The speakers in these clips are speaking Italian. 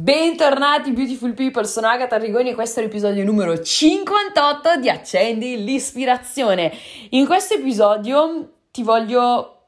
Bentornati beautiful people, sono Agatha Rigoni e questo è l'episodio numero 58 di Accendi l'ispirazione. In questo episodio ti voglio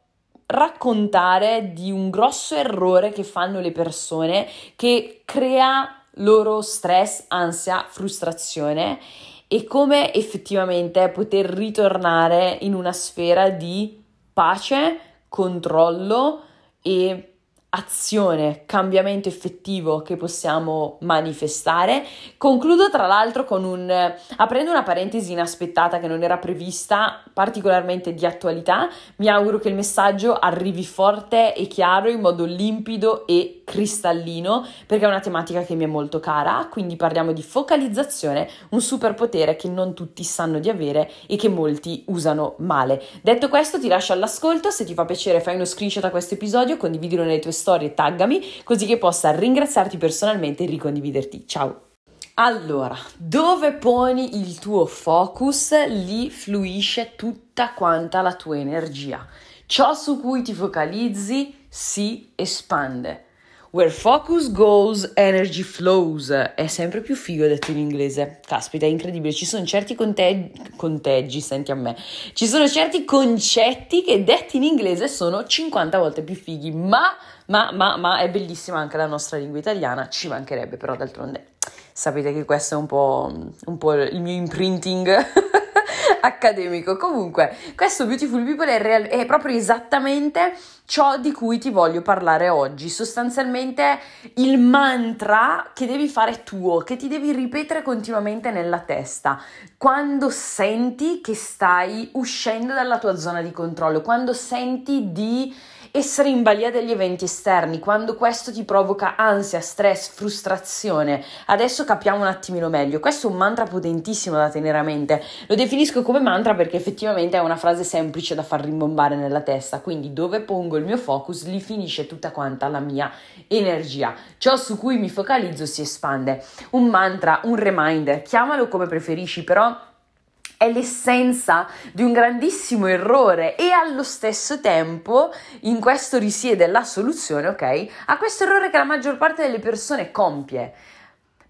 raccontare di un grosso errore che fanno le persone che crea loro stress, ansia, frustrazione e come effettivamente poter ritornare in una sfera di pace, controllo e azione, cambiamento effettivo che possiamo manifestare. Concludo tra l'altro con un aprendo una parentesi inaspettata che non era prevista, particolarmente di attualità. Mi auguro che il messaggio arrivi forte e chiaro in modo limpido e cristallino perché è una tematica che mi è molto cara, quindi parliamo di focalizzazione, un superpotere che non tutti sanno di avere e che molti usano male. Detto questo, ti lascio all'ascolto, se ti fa piacere fai uno screenshot a questo episodio, condividilo nelle tue storie, taggami così che possa ringraziarti personalmente e ricondividerti. Ciao! Allora, dove poni il tuo focus, lì fluisce tutta quanta la tua energia. Ciò su cui ti focalizzi si espande. Where focus goes, energy flows. È sempre più figo detto in inglese. Caspita, è incredibile. Ci sono certi conteggi, conteggi, senti a me. Ci sono certi concetti che detti in inglese sono 50 volte più fighi, ma, ma, ma, ma è bellissima anche la nostra lingua italiana. Ci mancherebbe, però d'altronde sapete che questo è un po', un po il mio imprinting. accademico. Comunque, questo Beautiful People è, real- è, proprio esattamente ciò di cui ti voglio parlare oggi. Sostanzialmente il mantra che devi fare tuo, che ti devi ripetere continuamente nella testa. Quando senti che stai uscendo dalla tua zona di controllo, quando senti di essere in balia degli eventi esterni, quando questo ti provoca ansia, stress, frustrazione. Adesso capiamo un attimino meglio. Questo è un mantra potentissimo da tenere a mente. Lo definisco come mantra perché effettivamente è una frase semplice da far rimbombare nella testa. Quindi dove pongo il mio focus, lì finisce tutta quanta la mia energia. Ciò su cui mi focalizzo si espande. Un mantra, un reminder, chiamalo come preferisci, però è l'essenza di un grandissimo errore e allo stesso tempo in questo risiede la soluzione, ok? A questo errore che la maggior parte delle persone compie.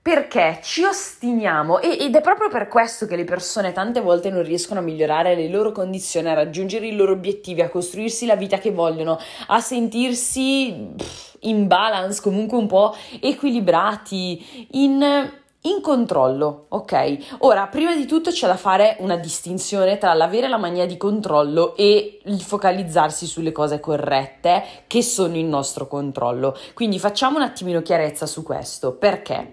Perché ci ostiniamo ed è proprio per questo che le persone tante volte non riescono a migliorare le loro condizioni, a raggiungere i loro obiettivi, a costruirsi la vita che vogliono, a sentirsi in balance, comunque un po' equilibrati, in in controllo, ok? Ora, prima di tutto c'è da fare una distinzione tra l'avere la mania di controllo e il focalizzarsi sulle cose corrette che sono in nostro controllo. Quindi facciamo un attimino chiarezza su questo, perché?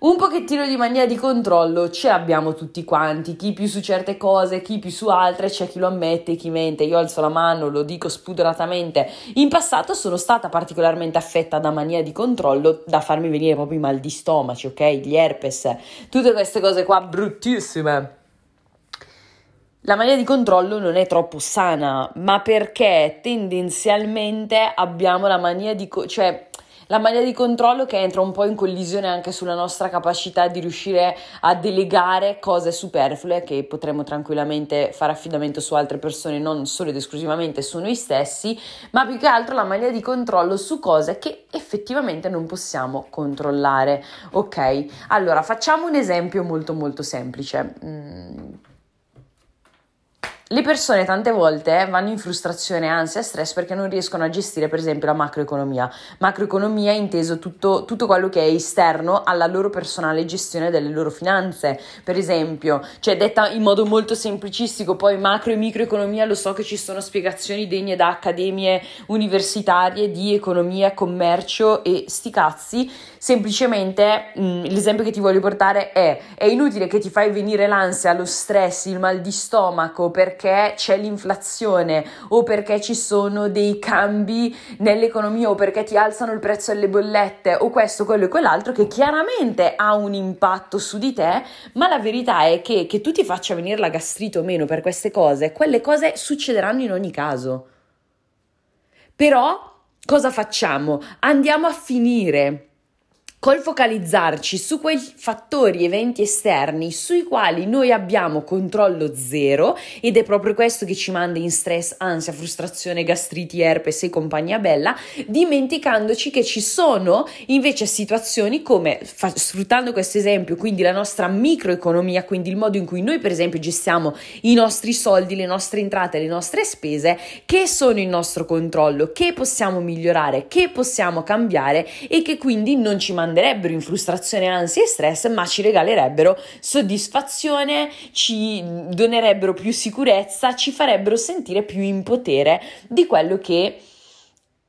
Un pochettino di mania di controllo ce l'abbiamo tutti quanti, chi più su certe cose, chi più su altre, c'è chi lo ammette, chi mente. Io alzo la mano, lo dico spudoratamente. In passato sono stata particolarmente affetta da mania di controllo da farmi venire proprio i mal di stomaci, ok? Gli herpes, tutte queste cose qua bruttissime. La mania di controllo non è troppo sana, ma perché tendenzialmente abbiamo la mania di... Co- cioè la mania di controllo che entra un po' in collisione anche sulla nostra capacità di riuscire a delegare cose superflue che potremmo tranquillamente fare affidamento su altre persone, non solo ed esclusivamente su noi stessi, ma più che altro la mania di controllo su cose che effettivamente non possiamo controllare. Ok, allora facciamo un esempio molto molto semplice. Mm le persone tante volte vanno in frustrazione, ansia e stress perché non riescono a gestire per esempio la macroeconomia. Macroeconomia inteso tutto, tutto, quello che è esterno alla loro personale gestione delle loro finanze, per esempio, cioè detta in modo molto semplicistico, poi macro e microeconomia lo so che ci sono spiegazioni degne da accademie universitarie di economia, commercio e sti cazzi, semplicemente mh, mm, l'esempio che ti voglio portare è è inutile che ti fai venire l'ansia, lo stress, il mal di stomaco perché perché c'è l'inflazione o perché ci sono dei cambi nell'economia o perché ti alzano il prezzo delle bollette o questo, quello e quell'altro che chiaramente ha un impatto su di te, ma la verità è che che tu ti faccia venire la gastrite o meno per queste cose, quelle cose succederanno in ogni caso. Però cosa facciamo? Andiamo a finire col focalizzarci su quei fattori, eventi esterni sui quali noi abbiamo controllo zero ed è proprio questo che ci manda in stress, ansia, frustrazione, gastriti, herpes e compagnia bella, dimenticandoci che ci sono invece situazioni come, fa, sfruttando questo esempio, quindi la nostra microeconomia, quindi il modo in cui noi per esempio gestiamo i nostri soldi, le nostre entrate, le nostre spese, che sono in nostro controllo, che possiamo migliorare, che possiamo cambiare e che quindi non ci mandano manderebbero in frustrazione, ansia e stress, ma ci regalerebbero soddisfazione, ci donerebbero più sicurezza, ci farebbero sentire più in potere di quello che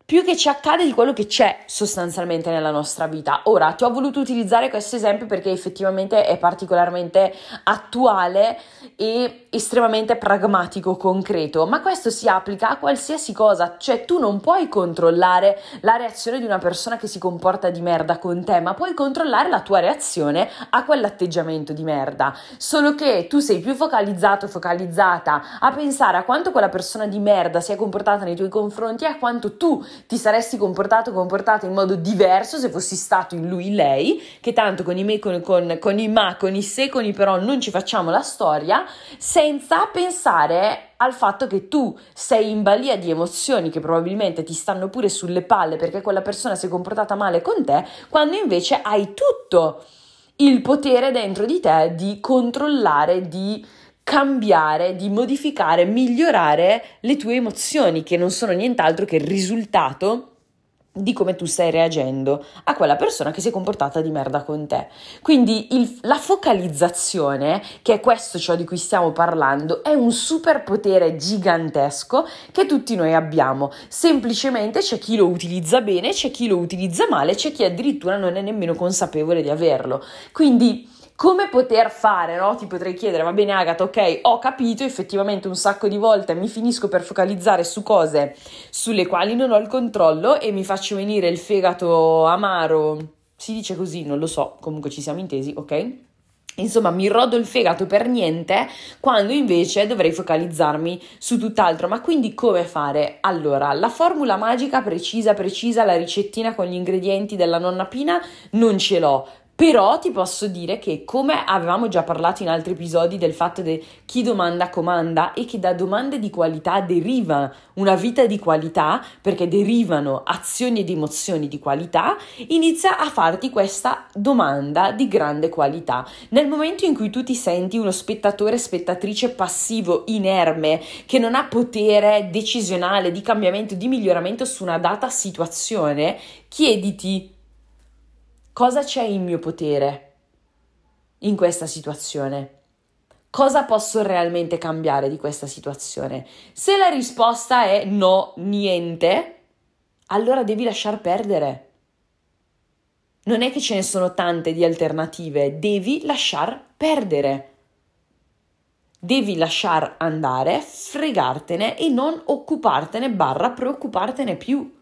più che ci accade di quello che c'è sostanzialmente nella nostra vita. Ora, ti ho voluto utilizzare questo esempio perché effettivamente è particolarmente attuale e estremamente pragmatico, concreto, ma questo si applica a qualsiasi cosa, cioè tu non puoi controllare la reazione di una persona che si comporta di merda con te, ma puoi controllare la tua reazione a quell'atteggiamento di merda, solo che tu sei più focalizzato, focalizzata a pensare a quanto quella persona di merda si è comportata nei tuoi confronti e a quanto tu ti saresti comportato, comportato in modo diverso se fossi stato in lui lei, che tanto con i me, con, con, con i ma, con i se, con i però non ci facciamo la storia, senza pensare al fatto che tu sei in balia di emozioni che probabilmente ti stanno pure sulle palle perché quella persona si è comportata male con te, quando invece hai tutto il potere dentro di te di controllare, di cambiare, di modificare, migliorare le tue emozioni, che non sono nient'altro che il risultato di come tu stai reagendo a quella persona che si è comportata di merda con te. Quindi il, la focalizzazione, che è questo ciò di cui stiamo parlando, è un superpotere gigantesco che tutti noi abbiamo. Semplicemente c'è chi lo utilizza bene, c'è chi lo utilizza male, c'è chi addirittura non è nemmeno consapevole di averlo. Quindi come poter fare, no? Ti potrei chiedere, va bene Agatha, ok, ho capito, effettivamente un sacco di volte mi finisco per focalizzare su cose sulle quali non ho il controllo e mi faccio venire il fegato amaro, si dice così, non lo so, comunque ci siamo intesi, ok? Insomma, mi rodo il fegato per niente quando invece dovrei focalizzarmi su tutt'altro. Ma quindi come fare? Allora, la formula magica precisa, precisa, la ricettina con gli ingredienti della nonna Pina non ce l'ho, però ti posso dire che, come avevamo già parlato in altri episodi del fatto che chi domanda comanda e che da domande di qualità deriva una vita di qualità, perché derivano azioni ed emozioni di qualità, inizia a farti questa domanda di grande qualità. Nel momento in cui tu ti senti uno spettatore, spettatrice passivo, inerme, che non ha potere decisionale di cambiamento, di miglioramento su una data situazione, chiediti cosa c'è in mio potere in questa situazione? Cosa posso realmente cambiare di questa situazione? Se la risposta è no, niente, allora devi lasciar perdere. Non è che ce ne sono tante di alternative, devi lasciar perdere. Devi lasciar andare, fregartene e non occupartene barra preoccupartene più.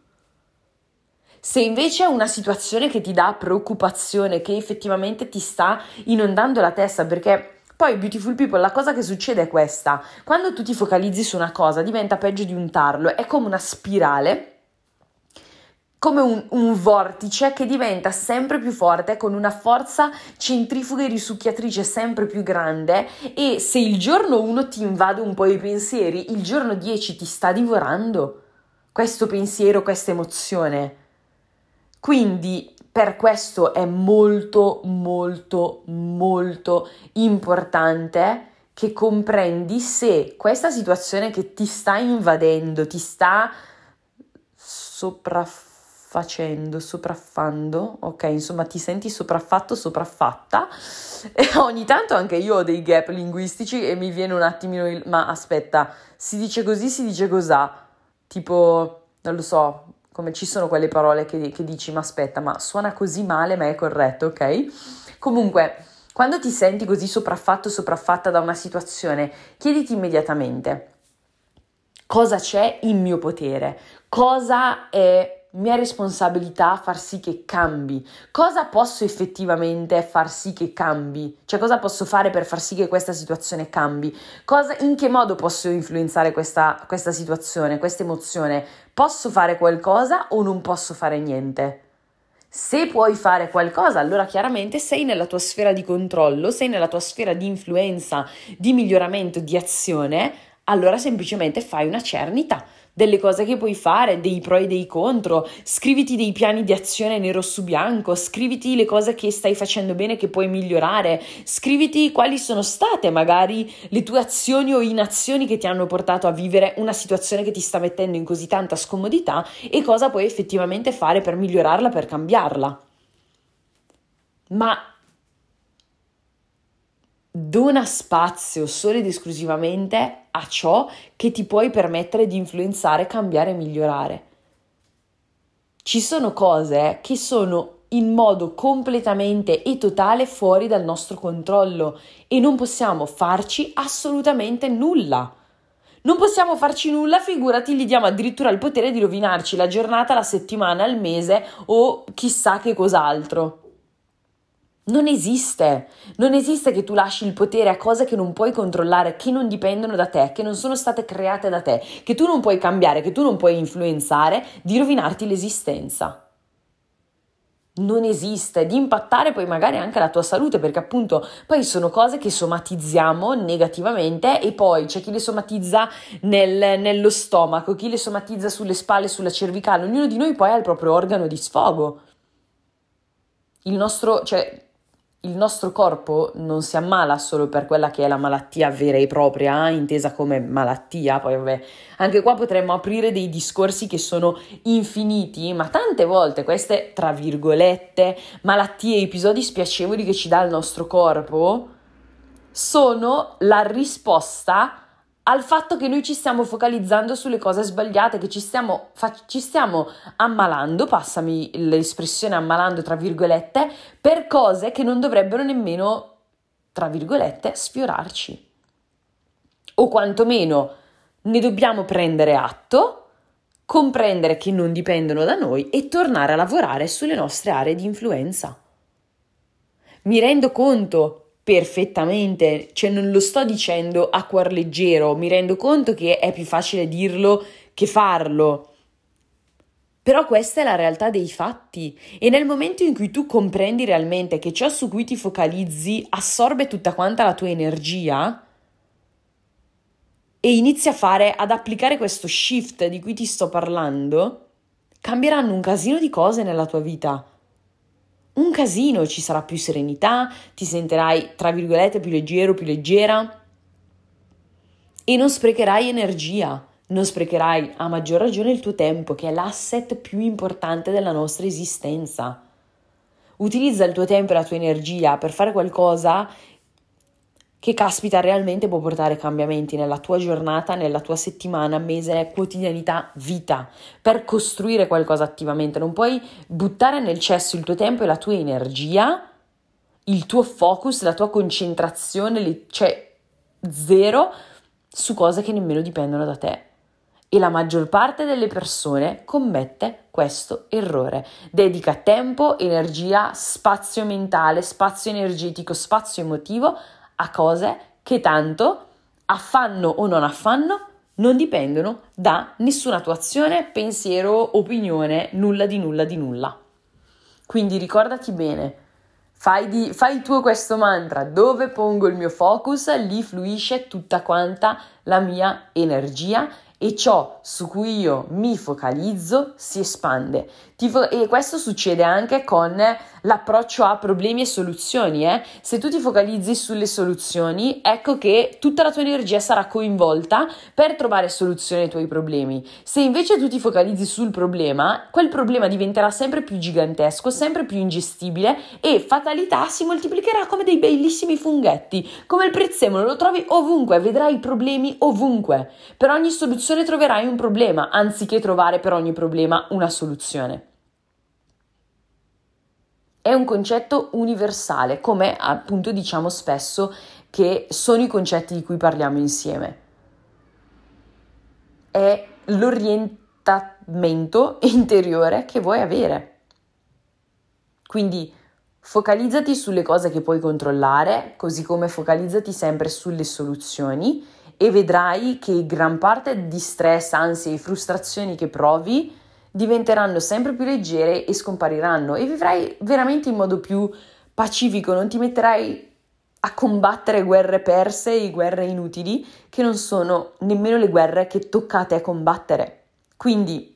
Se invece è una situazione che ti dà preoccupazione, che effettivamente ti sta inondando la testa, perché poi, beautiful people, la cosa che succede è questa: quando tu ti focalizzi su una cosa, diventa peggio di un tarlo, è come una spirale. Come un, un vortice che diventa sempre più forte con una forza centrifuga e risucchiatrice sempre più grande e se il giorno 1 ti invade un po' i pensieri, il giorno 10 ti sta divorando questo pensiero, questa emozione. Quindi per questo è molto molto molto importante che comprendi se questa situazione che ti sta invadendo, ti sta sopraffacendo, sopraffando, ok, insomma ti senti sopraffatto, sopraffatta. E ogni tanto anche io ho dei gap linguistici e mi viene un attimino il ma aspetta, si dice così, si dice cos'ha, tipo, non lo so, come ci sono quelle parole che, che dici ma aspetta, ma suona così male ma è corretto, ok? Comunque, quando ti senti così sopraffatto, sopraffatta da una situazione, chiediti immediatamente cosa c'è in mio potere, cosa è mia responsabilità far sì che cambi. Cosa posso effettivamente far sì che cambi? Cioè, cosa posso fare per far sì che questa situazione cambi? Cosa, in che modo posso influenzare questa, questa situazione, questa emozione? Posso fare qualcosa o non posso fare niente? Se puoi fare qualcosa, allora chiaramente sei nella tua sfera di controllo, sei nella tua sfera di influenza, di miglioramento, di azione, allora semplicemente fai una cernita delle cose che puoi fare, dei pro e dei contro, scriviti dei piani di azione nero su bianco, scriviti le cose che stai facendo bene che puoi migliorare, scriviti quali sono state magari le tue azioni o inazioni che ti hanno portato a vivere una situazione che ti sta mettendo in così tanta scomodità e cosa puoi effettivamente fare per migliorarla, per cambiarla. Ma dona spazio solo ed esclusivamente a ciò che ti puoi permettere di influenzare, cambiare e migliorare. Ci sono cose che sono in modo completamente e totale fuori dal nostro controllo e non possiamo farci assolutamente nulla. Non possiamo farci nulla, figurati, gli diamo addirittura il potere di rovinarci la giornata, la settimana, il mese o chissà che cos'altro. Non esiste, non esiste che tu lasci il potere a cose che non puoi controllare, che non dipendono da te, che non sono state create da te, che tu non puoi cambiare, che tu non puoi influenzare, di rovinarti l'esistenza. Non esiste, di impattare poi magari anche la tua salute, perché appunto poi sono cose che somatizziamo negativamente e poi c'è chi le somatizza nel, nello stomaco, chi le somatizza sulle spalle, sulla cervicale, ognuno di noi poi ha il proprio organo di sfogo. Il nostro, cioè, il nostro corpo non si ammala solo per quella che è la malattia vera e propria, intesa come malattia, poi vabbè, anche qua potremmo aprire dei discorsi che sono infiniti, ma tante volte queste, tra virgolette, malattie, episodi spiacevoli che ci dà il nostro corpo, sono la risposta al fatto che noi ci stiamo focalizzando sulle cose sbagliate, che ci stiamo, fa- ci stiamo ammalando, passami l'espressione ammalando tra virgolette, per cose che non dovrebbero nemmeno, tra virgolette, sfiorarci. O quantomeno ne dobbiamo prendere atto, comprendere che non dipendono da noi e tornare a lavorare sulle nostre aree di influenza. Mi rendo conto perfettamente, cioè non lo sto dicendo a cuor leggero, mi rendo conto che è più facile dirlo che farlo. Però questa è la realtà dei fatti. E nel momento in cui tu comprendi realmente che ciò su cui ti focalizzi assorbe tutta quanta la tua energia e inizi a fare, ad applicare questo shift di cui ti sto parlando, cambieranno un casino di cose nella tua vita casino, ci sarà più serenità, ti sentirai, tra virgolette, più leggero, più leggera e non sprecherai energia, non sprecherai a maggior ragione il tuo tempo, che è l'asset più importante della nostra esistenza. Utilizza il tuo tempo e la tua energia per fare qualcosa che caspita realmente può portare cambiamenti nella tua giornata, nella tua settimana, mese, quotidianità, vita, per costruire qualcosa attivamente. Non puoi buttare nel cesso il tuo tempo e la tua energia, il tuo focus, la tua concentrazione, cioè zero su cose che nemmeno dipendono da te. E la maggior parte delle persone commette questo errore. Dedica tempo, energia, spazio mentale, spazio energetico, spazio emotivo a cose che tanto affanno o non affanno non dipendono da nessuna tua azione, pensiero, opinione, nulla di nulla di nulla. Quindi ricordati bene, fai, di, fai tu questo mantra, dove pongo il mio focus, lì fluisce tutta quanta la mia energia e ciò su cui io mi focalizzo si espande. Fo- e questo succede anche con l'approccio a problemi e soluzioni. Eh? Se tu ti focalizzi sulle soluzioni, ecco che tutta la tua energia sarà coinvolta per trovare soluzioni ai tuoi problemi. Se invece tu ti focalizzi sul problema, quel problema diventerà sempre più gigantesco, sempre più ingestibile e fatalità si moltiplicherà come dei bellissimi funghetti, come il prezzemolo, lo trovi ovunque, vedrai problemi ovunque. Per ogni soluzione troverai un problema, anziché trovare per ogni problema una soluzione è un concetto universale, come appunto diciamo spesso che sono i concetti di cui parliamo insieme. È l'orientamento interiore che vuoi avere. Quindi focalizzati sulle cose che puoi controllare, così come focalizzati sempre sulle soluzioni e vedrai che gran parte di stress, ansie e frustrazioni che provi diventeranno sempre più leggere e scompariranno e vivrai veramente in modo più pacifico, non ti metterai a combattere guerre perse e guerre inutili che non sono nemmeno le guerre che toccate a combattere. Quindi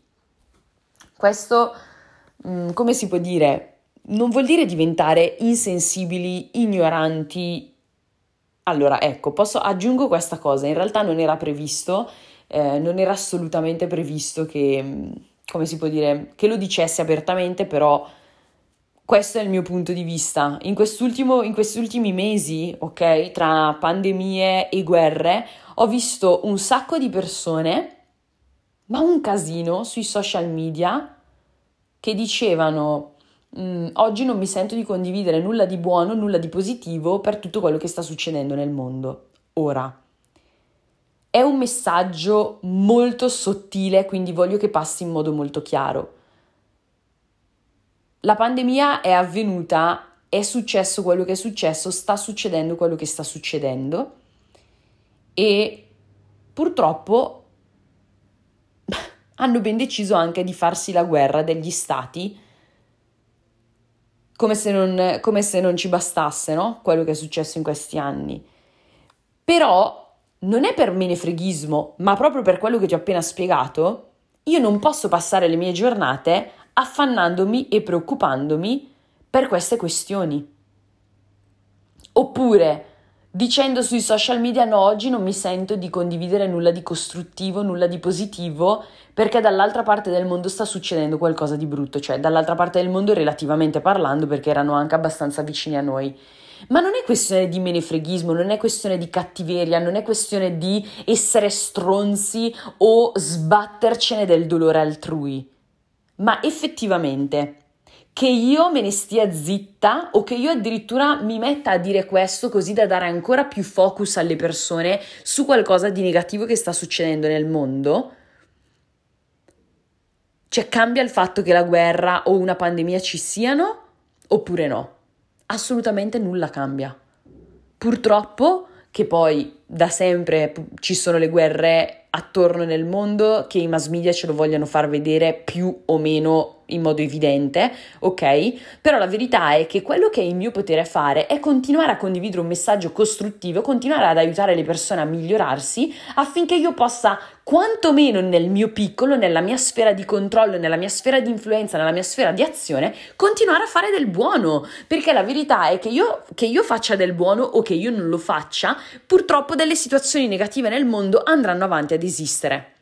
questo, mm, come si può dire, non vuol dire diventare insensibili, ignoranti. Allora, ecco, posso aggiungo questa cosa, in realtà non era previsto, eh, non era assolutamente previsto che, mm, come si può dire, che lo dicessi apertamente, però questo è il mio punto di vista. In, in questi ultimi mesi, ok, tra pandemie e guerre, ho visto un sacco di persone, ma un casino sui social media, che dicevano mm, oggi non mi sento di condividere nulla di buono, nulla di positivo per tutto quello che sta succedendo nel mondo. Ora, è un messaggio molto sottile, quindi voglio che passi in modo molto chiaro la pandemia è avvenuta, è successo quello che è successo, sta succedendo quello che sta succedendo e purtroppo hanno ben deciso anche di farsi la guerra degli stati come se non, come se non ci bastasse no? quello che è successo in questi anni. Però non è per menefreghismo, ma proprio per quello che ti ho appena spiegato, io non posso passare le mie giornate affannandomi e preoccupandomi per queste questioni. Oppure dicendo sui social media no, oggi non mi sento di condividere nulla di costruttivo, nulla di positivo, perché dall'altra parte del mondo sta succedendo qualcosa di brutto, cioè dall'altra parte del mondo relativamente parlando, perché erano anche abbastanza vicini a noi. Ma non è questione di menefreghismo, non è questione di cattiveria, non è questione di essere stronzi o sbattercene del dolore altrui ma effettivamente che io me ne stia zitta o che io addirittura mi metta a dire questo così da dare ancora più focus alle persone su qualcosa di negativo che sta succedendo nel mondo, cioè cambia il fatto che la guerra o una pandemia ci siano oppure no? Assolutamente nulla cambia. Purtroppo che poi da sempre ci sono le guerre attorno nel mondo che i mass media ce lo vogliano far vedere più o meno in modo evidente, ok? Però la verità è che quello che è in mio potere fare è continuare a condividere un messaggio costruttivo, continuare ad aiutare le persone a migliorarsi affinché io possa quantomeno nel mio piccolo, nella mia sfera di controllo, nella mia sfera di influenza, nella mia sfera di azione, continuare a fare del buono, perché la verità è che io, che io faccia del buono o che io non lo faccia, purtroppo delle situazioni negative nel mondo andranno avanti ad esistere.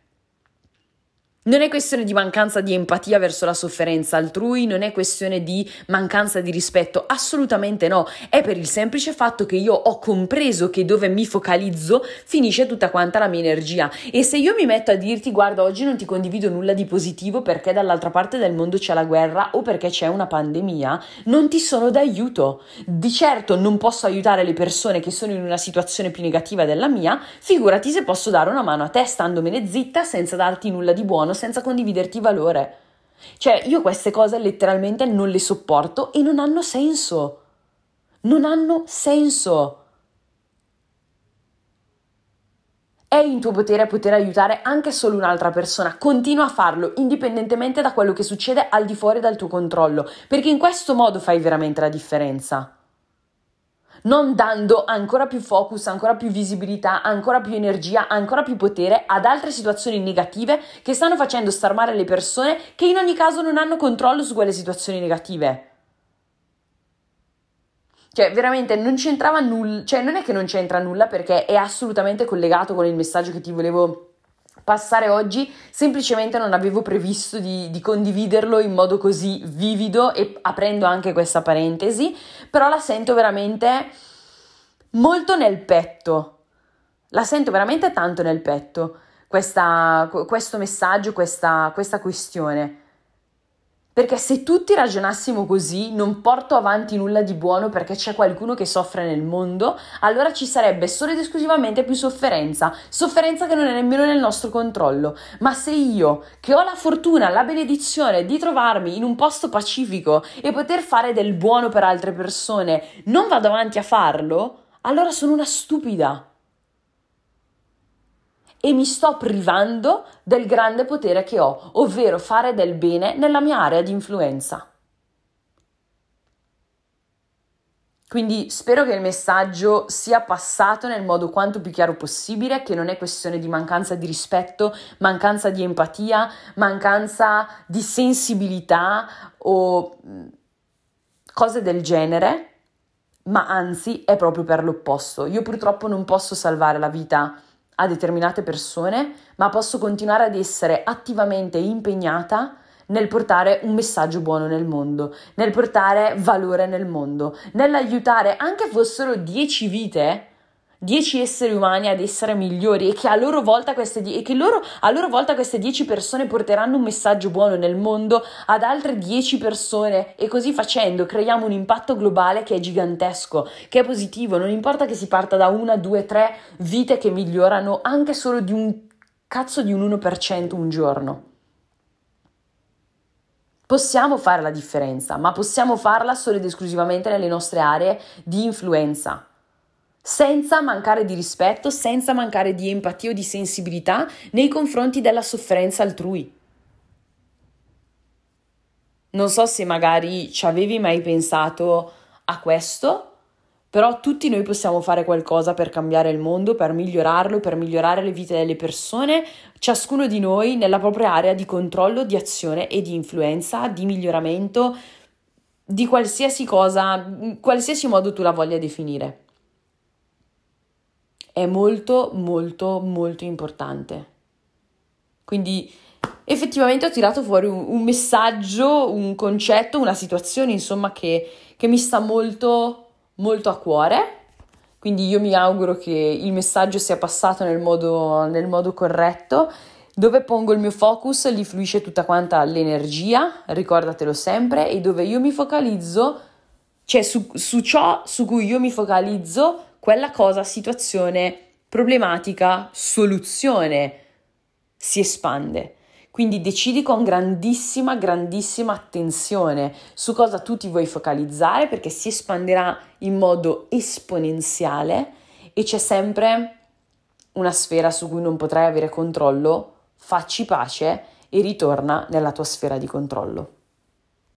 Non è questione di mancanza di empatia verso la sofferenza altrui, non è questione di mancanza di rispetto, assolutamente no, è per il semplice fatto che io ho compreso che dove mi focalizzo finisce tutta quanta la mia energia e se io mi metto a dirti guarda oggi non ti condivido nulla di positivo perché dall'altra parte del mondo c'è la guerra o perché c'è una pandemia, non ti sono d'aiuto. Di certo non posso aiutare le persone che sono in una situazione più negativa della mia, figurati se posso dare una mano a te standomene zitta senza darti nulla di buono senza condividerti valore. Cioè, io queste cose letteralmente non le sopporto e non hanno senso. Non hanno senso. È in tuo potere poter aiutare anche solo un'altra persona. Continua a farlo, indipendentemente da quello che succede al di fuori dal tuo controllo, perché in questo modo fai veramente la differenza non dando ancora più focus, ancora più visibilità, ancora più energia, ancora più potere ad altre situazioni negative che stanno facendo star male le persone che in ogni caso non hanno controllo su quelle situazioni negative. Cioè, veramente non c'entrava nulla, cioè non è che non c'entra nulla perché è assolutamente collegato con il messaggio che ti volevo passare oggi, semplicemente non avevo previsto di, di, condividerlo in modo così vivido e aprendo anche questa parentesi, però la sento veramente molto nel petto, la sento veramente tanto nel petto, questa, questo messaggio, questa, questa questione. Perché se tutti ragionassimo così, non porto avanti nulla di buono perché c'è qualcuno che soffre nel mondo, allora ci sarebbe solo ed esclusivamente più sofferenza, sofferenza che non è nemmeno nel nostro controllo. Ma se io, che ho la fortuna, la benedizione di trovarmi in un posto pacifico e poter fare del buono per altre persone, non vado avanti a farlo, allora sono una stupida. E mi sto privando del grande potere che ho, ovvero fare del bene nella mia area di influenza. Quindi spero che il messaggio sia passato nel modo quanto più chiaro possibile, che non è questione di mancanza di rispetto, mancanza di empatia, mancanza di sensibilità o cose del genere, ma anzi è proprio per l'opposto. Io purtroppo non posso salvare la vita a determinate persone, ma posso continuare ad essere attivamente impegnata nel portare un messaggio buono nel mondo, nel portare valore nel mondo, nell'aiutare anche fossero dieci vite, dieci esseri umani ad essere migliori e che a loro volta queste, die- che loro, a loro volta queste dieci persone porteranno un messaggio buono nel mondo ad altre dieci persone. E così facendo creiamo un impatto globale che è gigantesco, che è positivo, non importa che si parta da una, due, tre vite che migliorano anche solo di un cazzo di un 1% un giorno. Possiamo fare la differenza, ma possiamo farla solo ed esclusivamente nelle nostre aree di influenza, senza mancare di rispetto, senza mancare di empatia o di sensibilità nei confronti della sofferenza altrui. Non so se magari ci avevi mai pensato a questo, però tutti noi possiamo fare qualcosa per cambiare il mondo, per migliorarlo, per migliorare le vite delle persone, ciascuno di noi nella propria area di controllo, di azione e di influenza, di miglioramento, di qualsiasi cosa, qualsiasi modo tu la voglia definire. È molto, molto, molto importante. Quindi effettivamente ho tirato fuori un, un messaggio, un concetto, una situazione, insomma, che, che mi sta molto molto a cuore, quindi io mi auguro che il messaggio sia passato nel modo, nel modo corretto. Dove pongo il mio focus, lì fluisce tutta quanta l'energia, ricordatelo sempre, e dove io mi focalizzo, cioè su, su ciò su cui io mi focalizzo, quella cosa, situazione, problematica, soluzione si espande. Quindi decidi con grandissima, grandissima attenzione su cosa tu ti vuoi focalizzare perché si espanderà in modo esponenziale e c'è sempre una sfera su cui non potrai avere controllo. Facci pace e ritorna nella tua sfera di controllo.